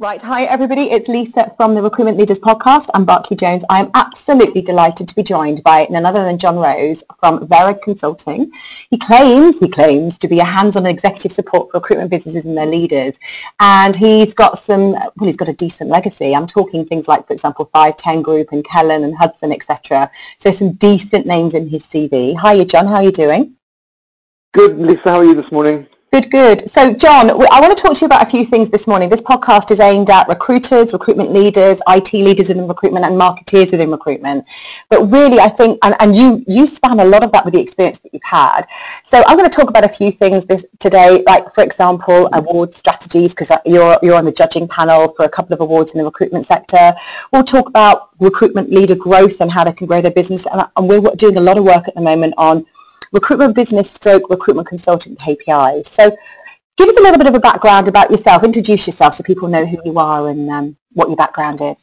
Right, hi everybody, it's Lisa from the Recruitment Leaders Podcast. I'm Barclay Jones. I am absolutely delighted to be joined by none other than John Rose from Vered Consulting. He claims, he claims to be a hands-on executive support for recruitment businesses and their leaders. And he's got some, well, he's got a decent legacy. I'm talking things like, for example, FiveTen Group and Kellan and Hudson, etc. So some decent names in his CV. Hiya, John, how are you doing? Good, Lisa, how are you this morning? Good, good. So, John, I want to talk to you about a few things this morning. This podcast is aimed at recruiters, recruitment leaders, IT leaders within recruitment, and marketeers within recruitment. But really, I think, and, and you you span a lot of that with the experience that you've had. So, I'm going to talk about a few things this today, like for example, award strategies, because uh, you're you're on the judging panel for a couple of awards in the recruitment sector. We'll talk about recruitment leader growth and how they can grow their business, and, and we're doing a lot of work at the moment on recruitment business stroke recruitment consultant KPIs. So give us a little bit of a background about yourself. Introduce yourself so people know who you are and um, what your background is.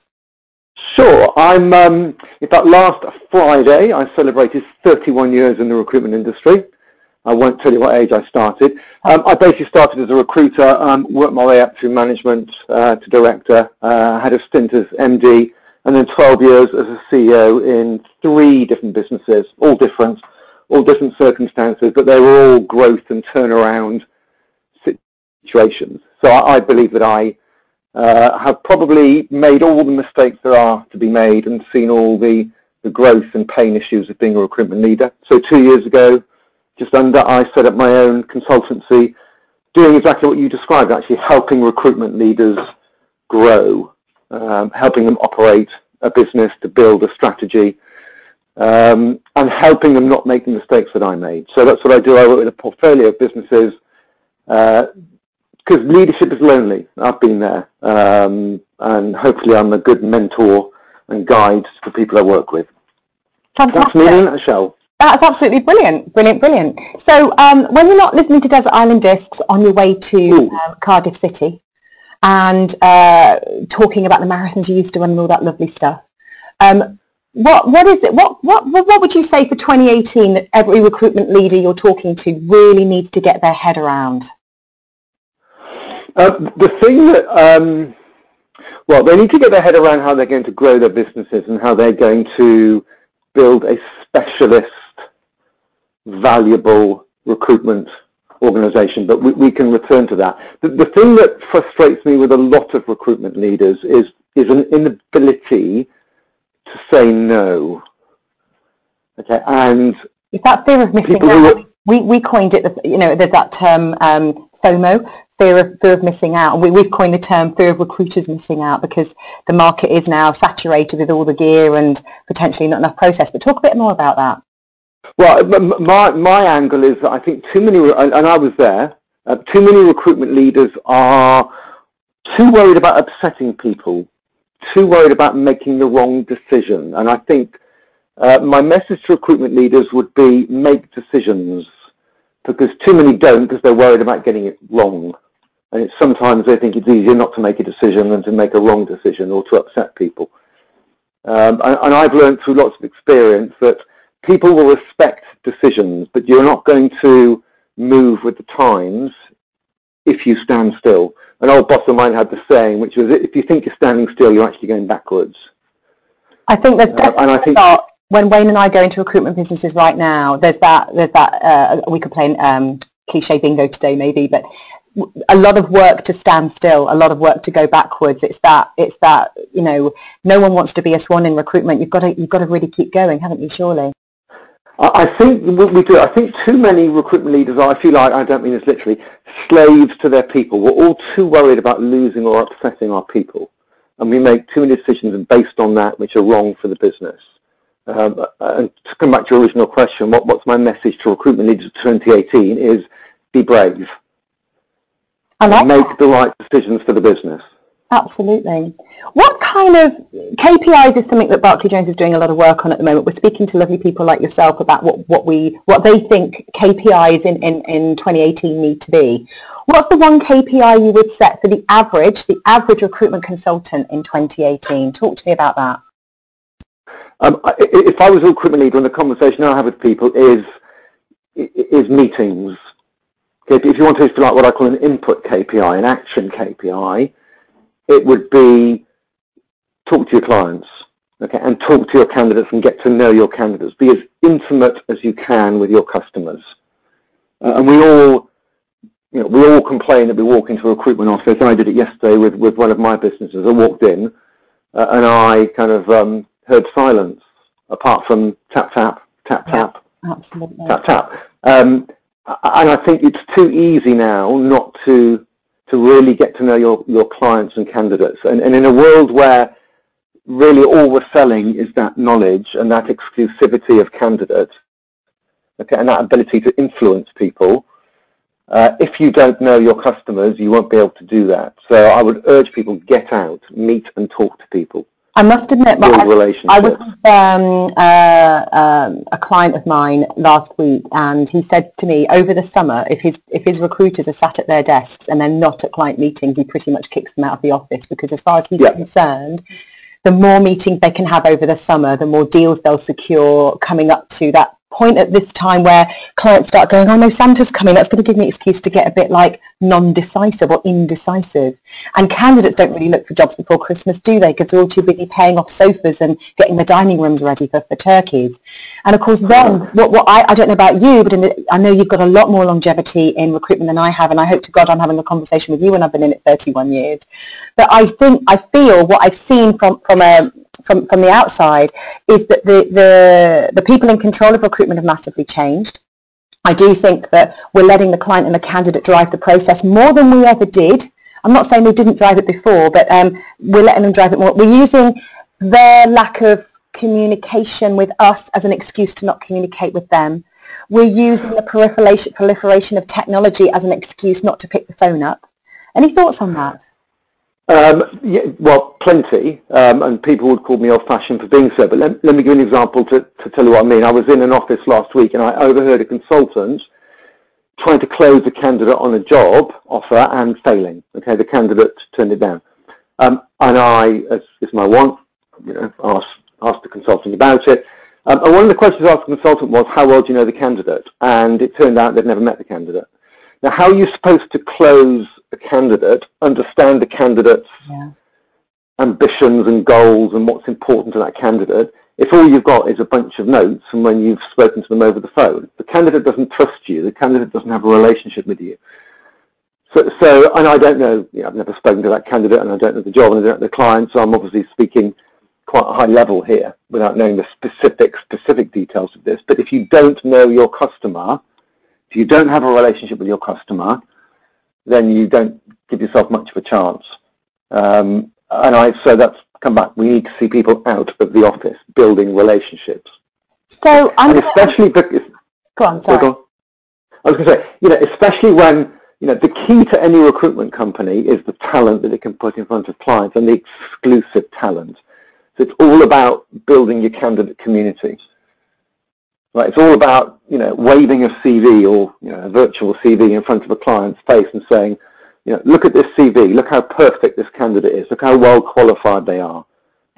Sure. I'm, um, in fact, last Friday I celebrated 31 years in the recruitment industry. I won't tell you what age I started. Um, I basically started as a recruiter, um, worked my way up through management uh, to director, uh, had a stint as MD, and then 12 years as a CEO in three different businesses, all different, all different circumstances, but they were all growth and turnaround situations. So I, I believe that I uh, have probably made all the mistakes there are to be made and seen all the, the growth and pain issues of being a recruitment leader. So two years ago, just under, I set up my own consultancy doing exactly what you described, actually helping recruitment leaders grow, um, helping them operate a business to build a strategy um, and helping them not make the mistakes that I made. So that's what I do. I work with a portfolio of businesses because uh, leadership is lonely. I've been there. Um, and hopefully I'm a good mentor and guide for people I work with. Fantastic. That's me in a nutshell. That's absolutely brilliant, brilliant, brilliant. So um, when you're not listening to Desert Island Discs on your way to um, Cardiff City and uh, talking about the marathons you used to run and all that lovely stuff, um, what what is it? What what what would you say for 2018 that every recruitment leader you're talking to really needs to get their head around? Uh, the thing that um, well, they need to get their head around how they're going to grow their businesses and how they're going to build a specialist, valuable recruitment organization, but we, we can return to that. The, the thing that frustrates me with a lot of recruitment leaders is, is an inability to say no. Okay, and is that fear of missing out? we, we coined it, you know, there's that term um, FOMO, fear of, fear of missing out. We, we've coined the term fear of recruiters missing out because the market is now saturated with all the gear and potentially not enough process. But talk a bit more about that. Well, my, my angle is that I think too many, and I was there, uh, too many recruitment leaders are too worried about upsetting people too worried about making the wrong decision. And I think uh, my message to recruitment leaders would be make decisions because too many don't because they're worried about getting it wrong. And it's, sometimes they think it's easier not to make a decision than to make a wrong decision or to upset people. Um, and, and I've learned through lots of experience that people will respect decisions, but you're not going to move with the times if you stand still. An old boss of mine had the saying, which was, if you think you're standing still, you're actually going backwards. I think there's definitely uh, and I think, when Wayne and I go into recruitment businesses right now, there's that, there's that, uh, we could play um, cliche bingo today maybe, but a lot of work to stand still, a lot of work to go backwards. It's that, it's that, you know, no one wants to be a swan in recruitment. You've got to, you've got to really keep going, haven't you, surely? I think we do. I think too many recruitment leaders are, I feel like, I don't mean this literally, slaves to their people. We're all too worried about losing or upsetting our people. And we make too many decisions based on that which are wrong for the business. Um, and to come back to your original question, what, what's my message to recruitment leaders of 2018 is be brave. I like make that. the right decisions for the business. Absolutely. What kind of KPIs is something that Barclay Jones is doing a lot of work on at the moment? We're speaking to lovely people like yourself about what, what we what they think KPIs in, in, in 2018 need to be. What's the one KPI you would set for the average, the average recruitment consultant in 2018? Talk to me about that. Um, if I was a recruitment leader and the conversation I have with people is is meetings. If you want to, like what I call an input KPI, an action KPI, it would be talk to your clients, okay, and talk to your candidates and get to know your candidates. Be as intimate as you can with your customers. Uh, and we all, you know, we all complain that we walk into a recruitment office. I did it yesterday with, with one of my businesses. I walked in uh, and I kind of um, heard silence apart from tap, tap, tap, tap, Absolutely. tap, tap. Um, and I think it's too easy now not to to really get to know your, your clients and candidates. And, and in a world where really all we're selling is that knowledge and that exclusivity of candidates, okay, and that ability to influence people, uh, if you don't know your customers, you won't be able to do that. So I would urge people get out, meet and talk to people. I must admit, I, I was with um, uh, um, a client of mine last week, and he said to me, over the summer, if his if his recruiters are sat at their desks and they're not at client meetings, he pretty much kicks them out of the office because, as far as he's Yeah. concerned, the more meetings they can have over the summer, the more deals they'll secure coming up to that point at this time where clients start going, oh no, Santa's coming. That's going to give me an excuse to get a bit like non-decisive or indecisive. And candidates don't really look for jobs before Christmas, do they? Because they're all too busy paying off sofas and getting the dining rooms ready for, for turkeys. And of course then, what, what I, I don't know about you, but the, I know you've got a lot more longevity in recruitment than I have. And I hope to God I'm having a conversation with you when I've been in it 31 years. But I think, I feel what I've seen from, from a, from, from the outside is that the, the, the people in control of recruitment have massively changed. I do think that we're letting the client and the candidate drive the process more than we ever did. I'm not saying they didn't drive it before, but um, we're letting them drive it more. We're using their lack of communication with us as an excuse to not communicate with them. We're using the proliferation, proliferation of technology as an excuse not to pick the phone up. Any thoughts on that? Um, yeah, well, plenty, um, and people would call me old-fashioned for being so, but let, let me give you an example to, to tell you what I mean. I was in an office last week and I overheard a consultant trying to close a candidate on a job offer and failing. Okay, the candidate turned it down. Um, and I, as is my want, you know, asked, asked the consultant about it. Um, and one of the questions I asked the consultant was, how well do you know the candidate? And it turned out they'd never met the candidate. Now, how are you supposed to close a candidate, understand the candidate's Yeah. ambitions and goals and what's important to that candidate if all you've got is a bunch of notes from when you've spoken to them over the phone. The candidate doesn't trust you. The candidate doesn't have a relationship with you. So, so and I don't know, you know, I've never spoken to that candidate and I don't know the job and I don't know the client, so I'm obviously speaking quite a high level here without knowing the specific, specific details of this. But if you don't know your customer, if you don't have a relationship with your customer, then you don't give yourself much of a chance. Um, and I, so that's come back. We need to see people out of the office building relationships. So I'm And especially, because, go on, sorry. go on. I was going to say, you know, especially when, you know, the key to any recruitment company is the talent that it can put in front of clients and the exclusive talent. So it's all about building your candidate community. Right, it's all about, you know, waving a CV or, you know, a virtual CV in front of a client's face and saying, you know, look at this CV, look how perfect this candidate is, look how well qualified they are.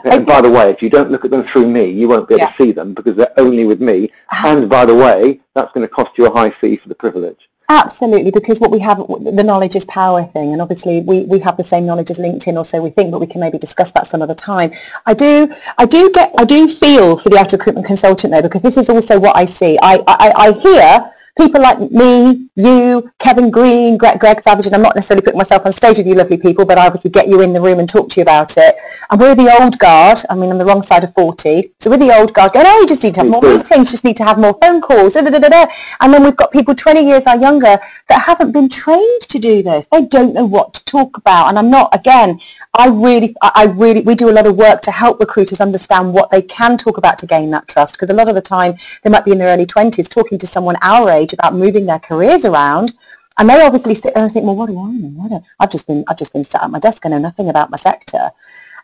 And by the way, if you don't look at them through me, you won't be able Yeah. to see them because they're only with me. Ah. And by the way, that's going to cost you a high fee for the privilege. Absolutely, because what we have, the knowledge is power thing, and obviously we, we have the same knowledge as LinkedIn, or so we think, but we can maybe discuss that some other time. I do, I do get, I do feel for the out recruitment consultant though, because this is also what I see. I, I, I hear people like me, you, Kevin Green, Greg, Greg Savage, and I'm not necessarily putting myself on stage with you lovely people, but I obviously get you in the room and talk to you about it. And we're the old guard, I mean, I'm the wrong side of 40, so we're the old guard. Going, oh, you just need to have more Mhm. meetings, just need to have more phone calls, da, da, da, and then we've got people 20 years or younger that haven't been trained to do this. They don't know what to talk about, and I'm not, again, I really, I really, we do a lot of work to help recruiters understand what they can talk about to gain that trust, because a lot of the time they might be in their early 20s talking to someone our age about moving their careers around, and they obviously sit there and think, well, what do I know? What do, I've just been, I've just been sat at my desk, I know nothing about my sector.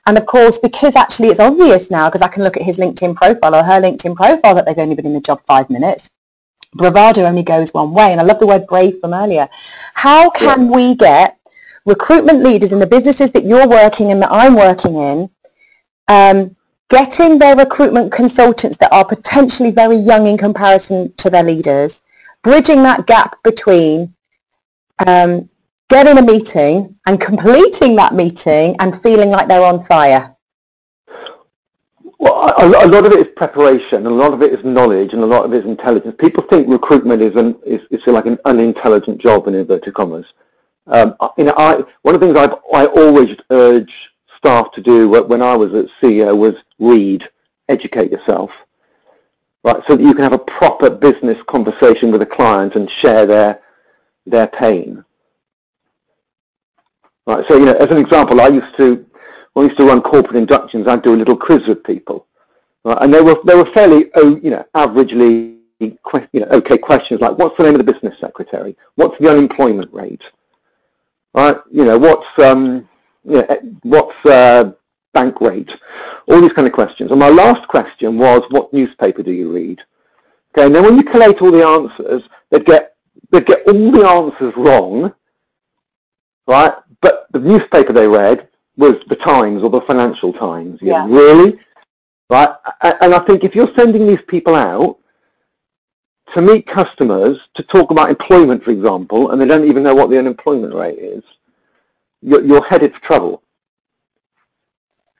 And of course, because actually it's obvious now, because I can look at his LinkedIn profile or her LinkedIn profile that they've only been in the job five minutes, bravado only goes one way. And I love the word brave from earlier. How can we get recruitment leaders in the businesses that you're working in, that I'm working in, um, getting their recruitment consultants that are potentially very young in comparison to their leaders, bridging that gap between um, getting a meeting and completing that meeting and feeling like they're on fire? Well, a, lot of it is preparation, a lot of it is knowledge, and a lot of it is intelligence. People think recruitment is an is, is like an unintelligent job in inverted commas. Um, you know, I one of the things I've I always urge staff to do when I was at CEO was read, educate yourself, right, so that you can have a proper business conversation with a client and share their their pain. Right, so you know, as an example, I used to when I used to run corporate inductions, I'd do a little quiz with people, right, and they were they were fairly oh, you know averagely you know okay questions like what's the name of the business secretary, what's the unemployment rate, right, you know what's um you know, what's uh, bank rate, all these kind of questions. And my last question was what newspaper do you read? Okay, and then when you collate all the answers, they'd get they'd get all the answers wrong, right? But the newspaper they read was the Times or the Financial Times. Yeah. Really? Right? And I think if you're sending these people out to meet customers to talk about employment, for example, and they don't even know what the unemployment rate is, you're, you're headed for trouble.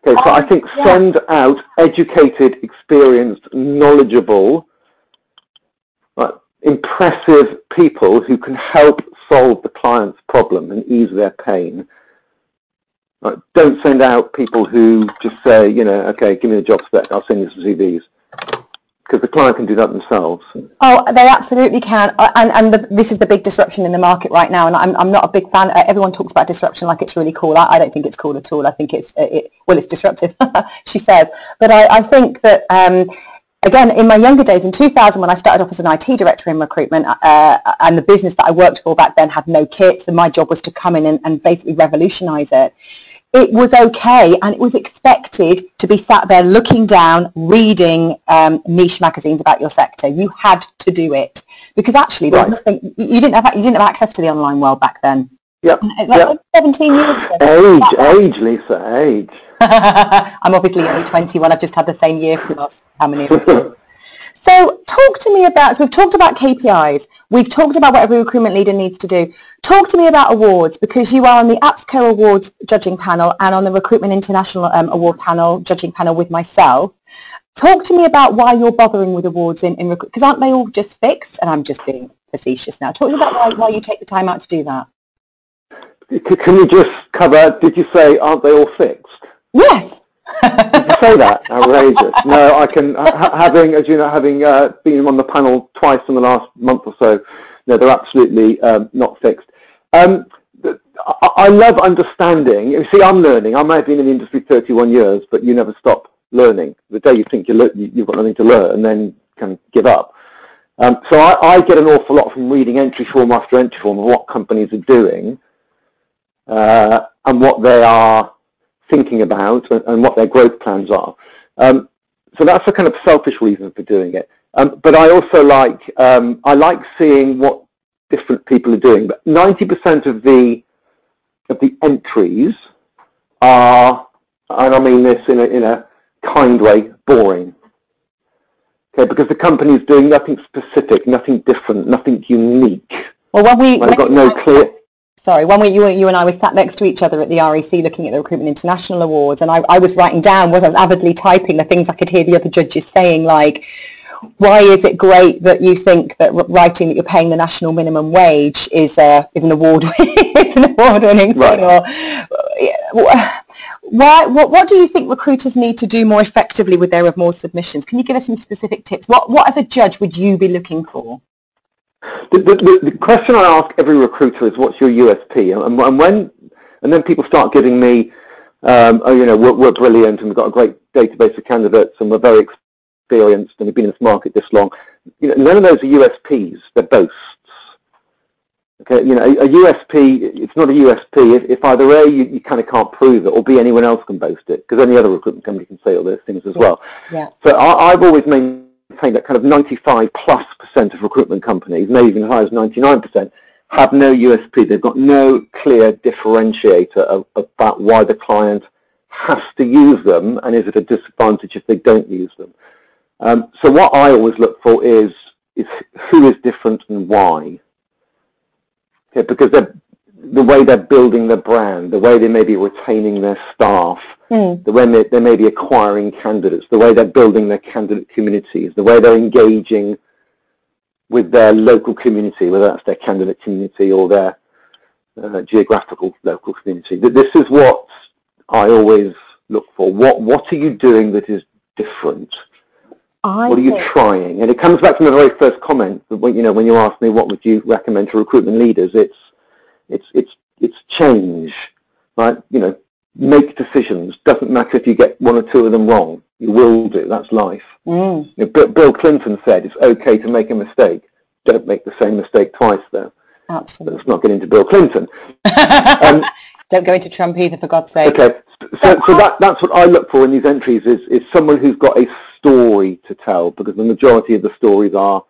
Okay, so I um, think send out educated, experienced, knowledgeable, right, impressive people who can help solve the client's problem and ease their pain Right, don't send out people who just say, you know, okay, give me the job spec, I'll send you some CVs. Because the client can do that themselves. Oh, they absolutely can. Uh, and, and the, this is the big disruption in the market right now. And I'm, I'm not a big fan. Uh, everyone talks about disruption like it's really cool. I, I don't think it's cool at all. I think it's, uh, it, well, it's disruptive, she says. But I, I think that um, again, in my younger days, in 2000, when I started off as an IT director in recruitment, uh, and the business that I worked for back then had no kits, and my job was to come in and, and basically revolutionise it it was okay and it was expected to be sat there looking down, reading um, niche magazines about your sector. You had to do it because actually you didn't have you didn't have access to the online world back then. Yep. Like yep. 17 years ago. Age, age, Lisa, age. I'm obviously only 21. I've just had the same year for the last how many years? So talk to me about, so we've talked about KPIs. We've talked about what every recruitment leader needs to do. Talk to me about awards because you are on the APSCO Awards judging panel and on the Recruitment International um, Award panel, judging panel with myself. Talk to me about why you're bothering with awards in, in because aren't they all just fixed? And I'm just being facetious now. Talk to me about why, why you take the time out to do that. Can you just cover, did you say, aren't they all fixed? Yes. Say that? Outrageous. No, I can, ha- having, as you know, having uh, been on the panel twice in the last month or so, no, they're absolutely um, not fixed. Um, I love understanding. You see, I'm learning. I may have been in the industry 31 years, but you never stop learning. The day you think you you've got nothing to learn, and then of give up. Um, so I, I, get an awful lot from reading entry form after entry form of what companies are doing uh, and what they are thinking about and, and what their growth plans are. Um, so that's a kind of selfish reason for doing it. Um, but I also like um, I like seeing what different people are doing. But 90% of the of the entries are, and I mean this in a, in a kind way, boring. Okay, because the company is doing nothing specific, nothing different, nothing unique. Well, when we they've got no clear. Sorry, when we, you, you and I were sat next to each other at the REC looking at the Recruitment International Awards, and I, I was writing down, was I was avidly typing the things I could hear the other judges saying, like, why is it great that you think that writing that you're paying the national minimum wage is a is an award is an award winning right. thing? Or why what what do you think recruiters need to do more effectively with their award submissions? Can you give us some specific tips? What what as a judge would you be looking for? The, the, the question I ask every recruiter is, "What's your USP?" And, and when and then people start giving me, um, "Oh, you know, we're, we're brilliant and we've got a great database of candidates and we're very experienced and we've been in this market this long. You know, none of those are USPs, they're boasts. Okay, you know, a, a USP, it's not a USP if, if either A, you, you, kind of can't prove it, or B, anyone else can boast it, because any other recruitment company can say all those things as well. Yeah. So I, I've always maintained that kind of 95 plus percent of recruitment companies, maybe even as high as 99 percent, have no USP. They've got no clear differentiator of, about why the client has to use them and is at a disadvantage if they don't use them. Um, so what I always look for is, is who is different and why. Because the way they're building their brand, the way they may be retaining their staff, mm. the way they, they may be acquiring candidates, the way they're building their candidate communities, the way they're engaging with their local community, whether that's their candidate community or their uh, geographical local community. This is what I always look for. What what are you doing that is different? I what are you trying? And it comes back from the very first comment. When, you know, when you asked me what would you recommend to recruitment leaders, it's it's it's it's change, right? You know, make decisions. Doesn't matter if you get one or two of them wrong. You will do. That's life. Mm. You know, Bill Clinton said it's okay to make a mistake. Don't make the same mistake twice, though. Absolutely. Let's not get into Bill Clinton. um, Don't go into Trump either, for God's sake. Okay, so, so that, that's what I look for in these entries is, is someone who's got a story to tell because the majority of the stories are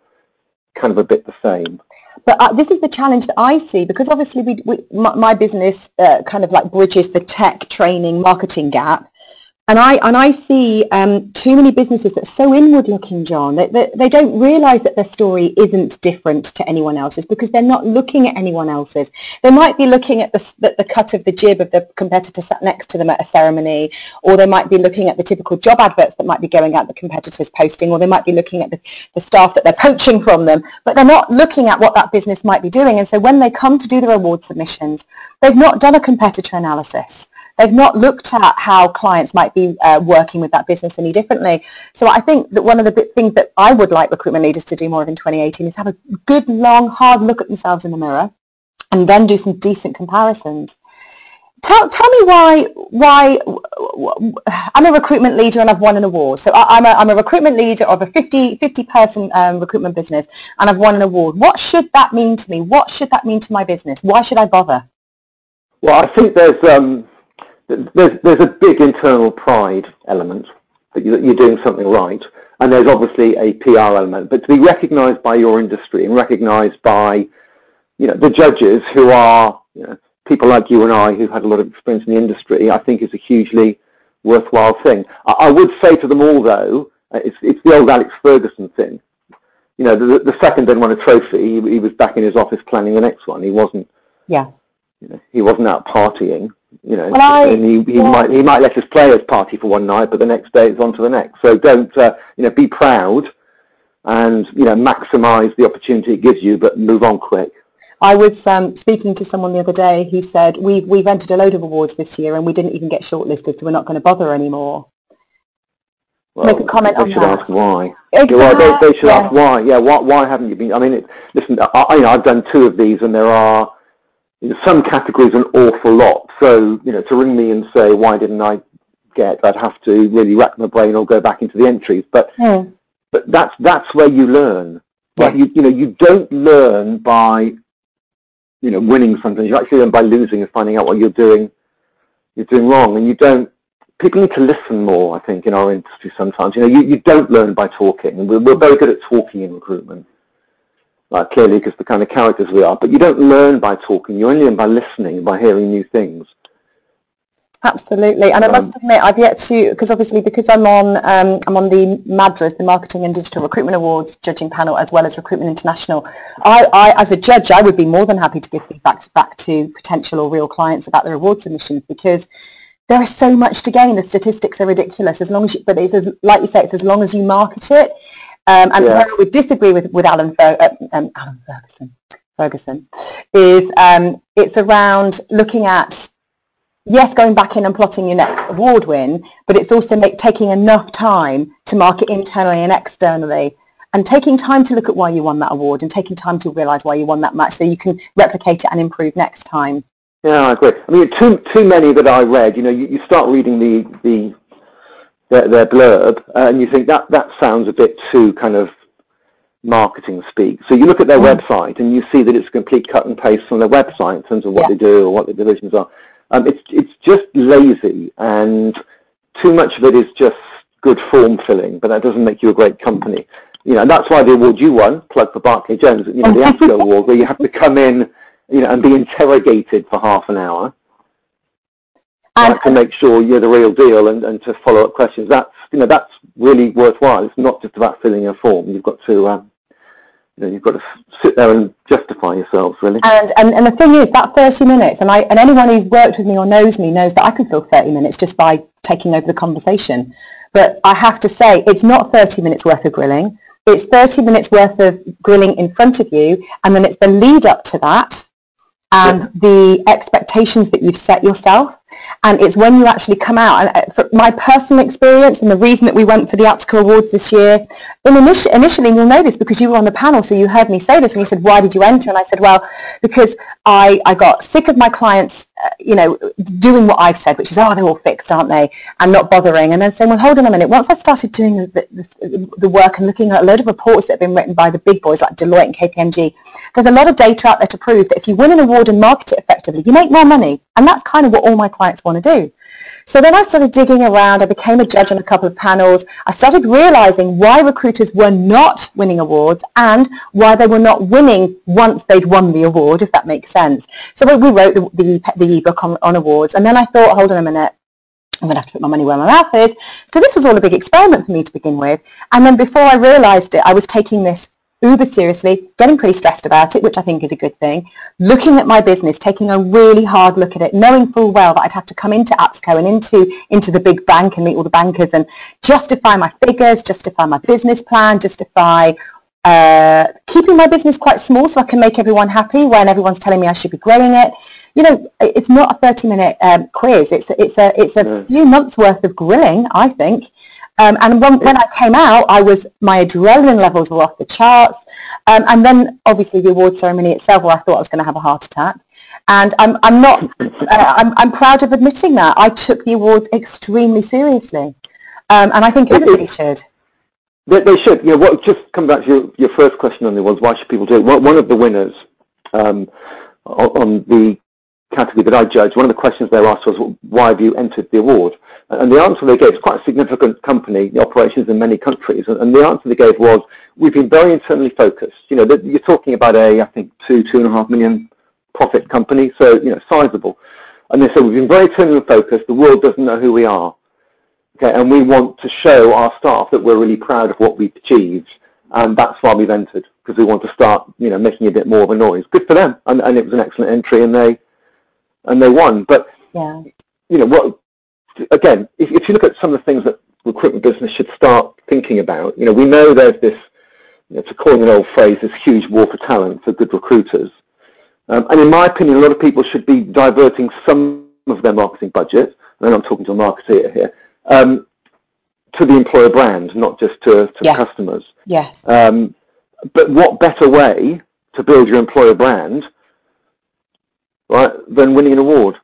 kind of a bit the same. But uh, this is the challenge that I see because obviously we, we my, my, business uh, kind of like bridges the tech training marketing gap. And I and I see um, too many businesses that are so inward looking, John, that they, they, don't realise that their story isn't different to anyone else's because they're not looking at anyone else's. They might be looking at the, the, the cut of the jib of the competitor sat next to them at a ceremony, or they might be looking at the typical job adverts that might be going out the competitors posting, or they might be looking at the, the staff that they're poaching from them, but they're not looking at what that business might be doing. And so when they come to do the reward submissions, they've not done a competitor analysis. They've not looked at how clients might be uh, working with that business any differently. So I think that one of the things that I would like recruitment leaders to do more of in 2018 is have a good, long, hard look at themselves in the mirror and then do some decent comparisons. Tell, tell me why, why I'm a recruitment leader and I've won an award. So I, am a, I'm a recruitment leader of a 50, 50 person um, recruitment business and I've won an award. What should that mean to me? What should that mean to my business? Why should I bother? Well, I think there's, um, there's, there's a big internal pride element that you're doing something right, and there's obviously a PR element. But to be recognised by your industry and recognised by, you know, the judges who are you know, people like you and I who've had a lot of experience in the industry, I think is a hugely worthwhile thing. I, I would say to them all, though, uh, it's, it's the old Alex Ferguson thing. You know, the, the second didn't win a trophy. He, he was back in his office planning the next one. He wasn't. Yeah. You know, he wasn't out partying. You know, I, and he, he might he might let us his players party for one night, but the next day it's on to the next. So don't uh, you know be proud, and you know maximise the opportunity it gives you, but move on quick. I was um, speaking to someone the other day who said we've we've entered a load of awards this year and we didn't even get shortlisted, so we're not going to bother anymore. Well, Make a comment on that. They should ask why. Exactly. Yeah, well, they, they should yeah. ask why. Yeah, why, why haven't you been? I mean, it, listen, I, you know, I've done two of these, and there are some categories an awful lot. So, you know, to ring me and say, why didn't I get, I'd have to really rack my brain or go back into the entries. But, mm. but that's, that's where you learn. Right? You, you know, you don't learn by, you know, winning something. You actually learn by losing and finding out what you're doing, you're doing wrong. And you don't, people need to listen more, I think, in our industry sometimes. You know, you, you don't learn by talking. We're, we're very good at talking in recruitment like clearly because the kind of characters we are. But you don't learn by talking. You only learn by listening, by hearing new things. Absolutely, and I must um, admit I've yet to because obviously because I'm on um, I'm on the MADRAS, the Marketing and Digital Recruitment Awards judging panel, as well as Recruitment International. I, I, as a judge, I would be more than happy to give feedback to, back to potential or real clients about their award submissions because there is so much to gain. The statistics are ridiculous. As long as, you, but it's as, like you say, it's as long as you market it um, and yeah. where I would disagree with, with Alan, Fer- uh, um, Alan Ferguson, Ferguson is um, it's around looking at, yes, going back in and plotting your next award win, but it's also make, taking enough time to market internally and externally and taking time to look at why you won that award and taking time to realise why you won that match so you can replicate it and improve next time. Yeah, I agree. I mean, too too many that I read. You know, you, you start reading the the their, their blurb, and you think that that sounds a bit too kind of marketing speak. So you look at their mm. website and you see that it's a complete cut and paste from their website in terms of what yeah. they do or what the divisions are. Um, it's it's just lazy, and too much of it is just good form filling, but that doesn't make you a great company. You know, and that's why the award you won, plug for Barclay Jones, you know, the APSCO award, where you have to come in, you know, and be interrogated for half an hour and, to make sure you're the real deal and, and to follow up questions. That's you know that's really worthwhile. It's not just about filling a form. You've got to um, you know, you've got to sit there and justify yourselves, really. And, and, and the thing is, that 30 minutes, and, I, and anyone who's worked with me or knows me knows that I can fill 30 minutes just by taking over the conversation. But I have to say, it's not 30 minutes worth of grilling. It's 30 minutes worth of grilling in front of you, and then it's the lead up to that and yeah. the expectations that you've set yourself. And it's when you actually come out. And uh, my personal experience and the reason that we went for the APSCO Awards this year, initially, initially, and you'll know this because you were on the panel, so you heard me say this, and you said, why did you enter? And I said, well, because I, I got sick of my clients, uh, you know, doing what I've said, which is, oh, they're all fixed, aren't they? And not bothering. And then saying, well, hold on a minute. Once I started doing the, the, the work and looking at a load of reports that have been written by the big boys like Deloitte and KPMG, there's a lot of data out there to prove that if you win an award and market it effectively, you make more money. And that's kind of what all my clients want to do. So then I started digging around. I became a judge on a couple of panels. I started realizing why recruiters were not winning awards and why they were not winning once they'd won the award, if that makes sense. So we wrote the, the, the ebook on, on awards. And then I thought, hold on a minute. I'm going to have to put my money where my mouth is. So this was all a big experiment for me to begin with. And then before I realized it, I was taking this uber seriously, getting pretty stressed about it, which I think is a good thing, looking at my business, taking a really hard look at it, knowing full well that I'd have to come into APSCO and into, into the big bank and meet all the bankers and justify my figures, justify my business plan, justify uh, keeping my business quite small so I can make everyone happy when everyone's telling me I should be growing it. You know, it's not a 30-minute um, quiz. It's, it's a, it's a mm. few months worth of grilling, I think. Um, and when, when, I came out, I was my adrenaline levels were off the charts. Um, and then obviously the award ceremony itself, where I thought I was going to have a heart attack. And I'm, I'm not, uh, I'm, I'm proud of admitting that. I took the awards extremely seriously. Um, and I think everybody should. They, they should. Know, what, just come back to your, your first question on the awards, why should people do it? One of the winners um, on the category that I judged, one of the questions they asked was, why have you entered the award? And the answer they gave, is quite a significant company, the operations in many countries, and the answer they gave was, we've been very internally focused. You know, you're talking about a, I think, two, two and a half million profit company, so, you know, sizable. And they said, we've been very internally focused, the world doesn't know who we are. Okay, and we want to show our staff that we're really proud of what we've achieved, and that's why we've entered, because we want to start, you know, making a bit more of a noise. Good for them, and, and it was an excellent entry, and they and they won. But yeah. you know what? Again, if, if you look at some of the things that recruitment business should start thinking about, you know, we know there's this, you know, to coin an old phrase, this huge war for talent for good recruiters. Um, and in my opinion, a lot of people should be diverting some of their marketing budget, and I'm talking to a marketer here, um, to the employer brand, not just to, to yeah. customers. Yes. Um, but what better way to build your employer brand right, than winning an award?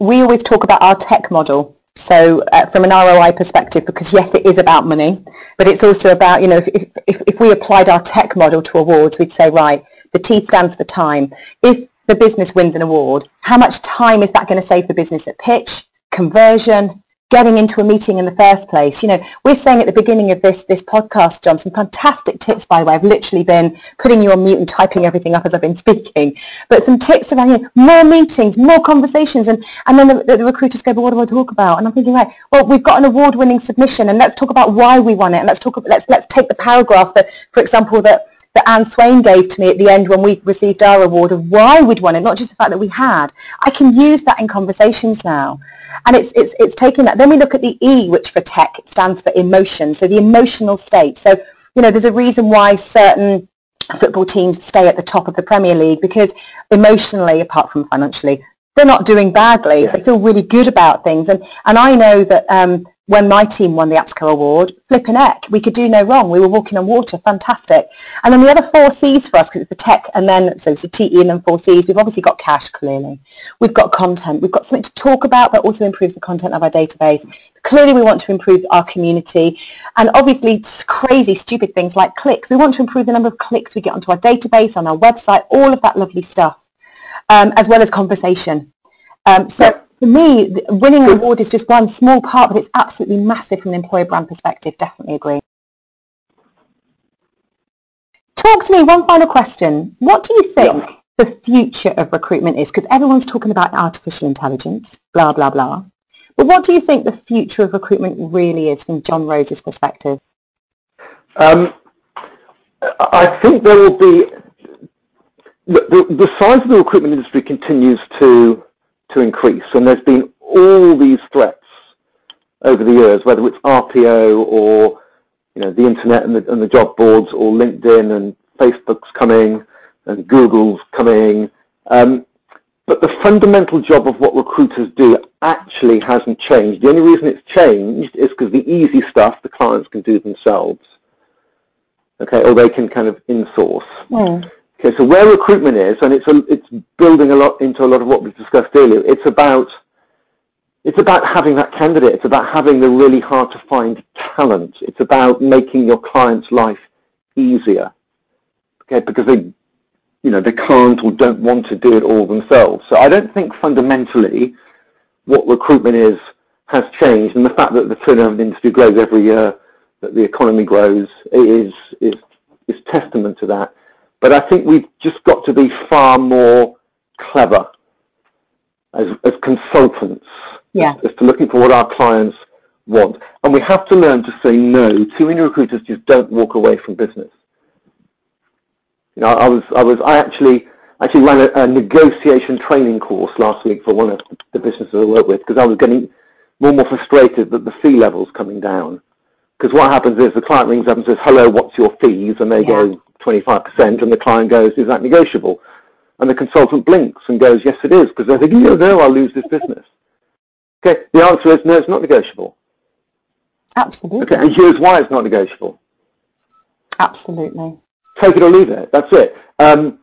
We always talk about our tech model. So uh, from an ROI perspective, because yes, it is about money, but it's also about, you know, if, if, if we applied our tech model to awards, we'd say, right, the T stands for time. If the business wins an award, how much time is that going to save the business at pitch, conversion, getting into a meeting in the first place. You know, we're saying at the beginning of this this podcast, John, some fantastic tips, by the way. I've literally been putting you on mute and typing everything up as I've been speaking. But some tips around, you know, more meetings, more conversations. And, and then the, the recruiters go, but what do I talk about? And I'm thinking, right, well, we've got an award-winning submission and let's talk about why we won it. And let's talk, let's, let's take the paragraph that, for example, that that Ann Swain gave to me at the end when we received our award of why we'd won it, not just the fact that we had. I can use that in conversations now. And it's, it's, it's taking that. Then we look at the E, which for tech stands for emotion, so the emotional state. So, you know, there's a reason why certain football teams stay at the top of the Premier League because emotionally, apart from financially, they're not doing badly. Yeah. They feel really good about things. And, and I know that um, when my team won the APSCO award, flipping heck, we could do no wrong. We were walking on water, fantastic. And then the other four C's for us, because it's the tech and then, so it's the TE and then four C's, we've obviously got cash, clearly. We've got content. We've got something to talk about that also improves the content of our database. Clearly we want to improve our community. And obviously crazy, stupid things like clicks. We want to improve the number of clicks we get onto our database, on our website, all of that lovely stuff, um, as well as conversation. Um, so for me, winning an award is just one small part, but it's absolutely massive from an employer brand perspective. Definitely agree. Talk to me, one final question. What do you think yeah. the future of recruitment is? Because everyone's talking about artificial intelligence, blah, blah, blah. But what do you think the future of recruitment really is from John Rose's perspective? Um, I think there will be the, the, the size of the recruitment industry continues to to increase, and there's been all these threats over the years, whether it's RPO or you know the internet and the, and the job boards, or LinkedIn and Facebook's coming and Google's coming. Um, but the fundamental job of what recruiters do actually hasn't changed. The only reason it's changed is because the easy stuff the clients can do themselves. Okay, or they can kind of insource. Mm. Okay, so where recruitment is, and it's a, it's building a lot into a lot of what we've discussed earlier. It's about it's about having that candidate. It's about having the really hard to find talent. It's about making your client's life easier. Okay, because they you know they can't or don't want to do it all themselves. So I don't think fundamentally what recruitment is has changed, and the fact that the turnover the industry grows every year, that the economy grows, is is is testament to that. But I think we've just got to be far more clever as, as consultants yeah. as, as to looking for what our clients want. And we have to learn to say no. Too many recruiters just don't walk away from business. You know, I was, I was, I actually, actually ran a, a negotiation training course last week for one of the businesses I work with because I was getting more and more frustrated that the fee level's coming down. Because what happens is the client rings up and says, hello, what's your fees? And they yeah. go, 25%, and the client goes, is that negotiable? And the consultant blinks and goes, yes, it is, because they're thinking, no, no, I'll lose this business. Okay, the answer is, no, it's not negotiable. Absolutely. Okay, and here's why it's not negotiable. Absolutely. Take it or leave it. That's it. Um,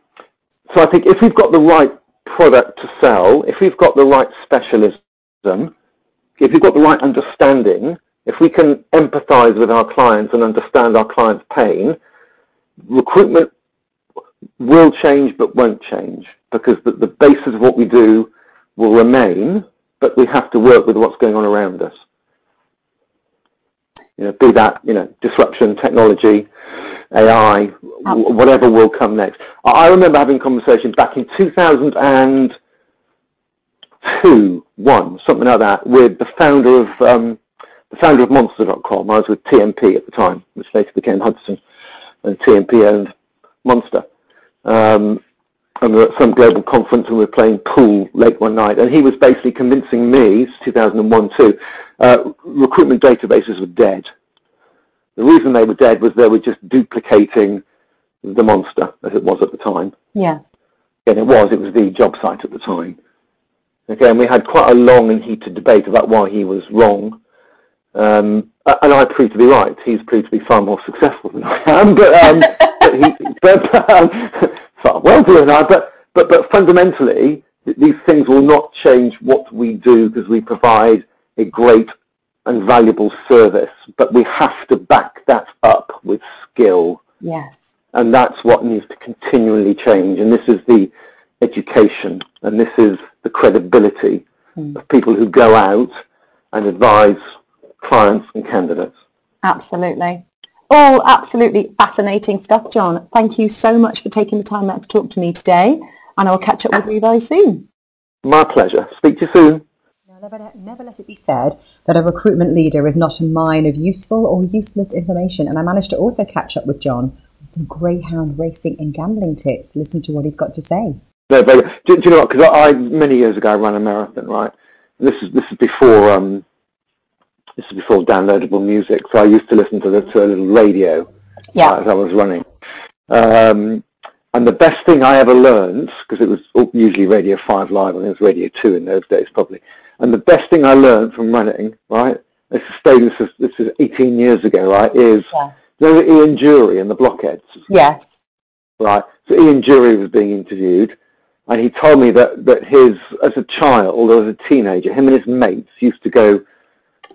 so I think if we've got the right product to sell, if we've got the right specialism, if we've got the right understanding, if we can empathize with our clients and understand our clients' pain, recruitment will change but won't change because the, the basis of what we do will remain, but we have to work with what's going on around us. You know, be that you know disruption, technology, AI, whatever will come next. I remember having a conversation back in 2002, one something like that, with the founder of um, the founder of Monster.com. I was with TMP at the time, which later became Hudson and TMP owned Monster. Um, and we were at some global conference and we were playing pool late one night and he was basically convincing me, it's 2001 too, uh, recruitment databases were dead. The reason they were dead was they were just duplicating the monster as it was at the time. Yeah. And it was, it was the job site at the time. Okay, and we had quite a long and heated debate about why he was wrong. Um, and I proved to be right. He's proved to be far more successful than I am, but, um, but, he, but um, far wealthier than I. But but but fundamentally, these things will not change what we do because we provide a great and valuable service. But we have to back that up with skill. Yes. And that's what needs to continually change. And this is the education, and this is the credibility mm. of people who go out and advise clients and candidates. Absolutely. All absolutely fascinating stuff, John. Thank you so much for taking the time out to talk to me today, and I'll catch up with you very soon. My pleasure. Speak to you soon. Never, never let it be said that a recruitment leader is not a mine of useful or useless information. And I managed to also catch up with John with some greyhound racing and gambling tips. Listen to what he's got to say. No, but do, do you know what? Because I, I, many years ago I ran a marathon, right? This is this is before um, this is before downloadable music, so I used to listen to, the, to a little radio yeah. uh, as I was running. Um, and the best thing I ever learned, because it was usually Radio 5 Live, and it was Radio 2 in those days probably, and the best thing I learned from running, right, this is, this is, this is 18 years ago, right, is yeah. you know Ian Dury and the Blockheads? Yes. Right, so Ian Dury was being interviewed, and he told me that, that his, as a child or as a teenager, him and his mates used to go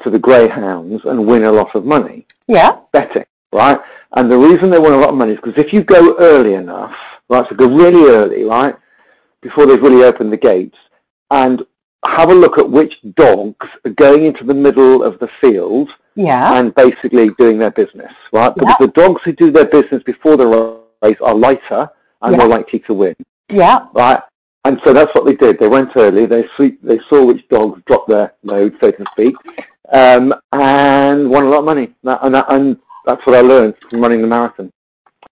to the greyhounds and win a lot of money. Yeah. Betting, right? And the reason they win a lot of money is because if you go early enough, right, so go really early, right, before they've really opened the gates, and have a look at which dogs are going into the middle of the field yeah. and basically doing their business, right? Because yeah. the dogs who do their business before the race are lighter and yeah. more likely to win. Yeah. Right? And so that's what they did. They went early. They, they saw which dogs dropped their load, so to speak, um, and won a lot of money. And, that, and that's what I learned from running the marathon.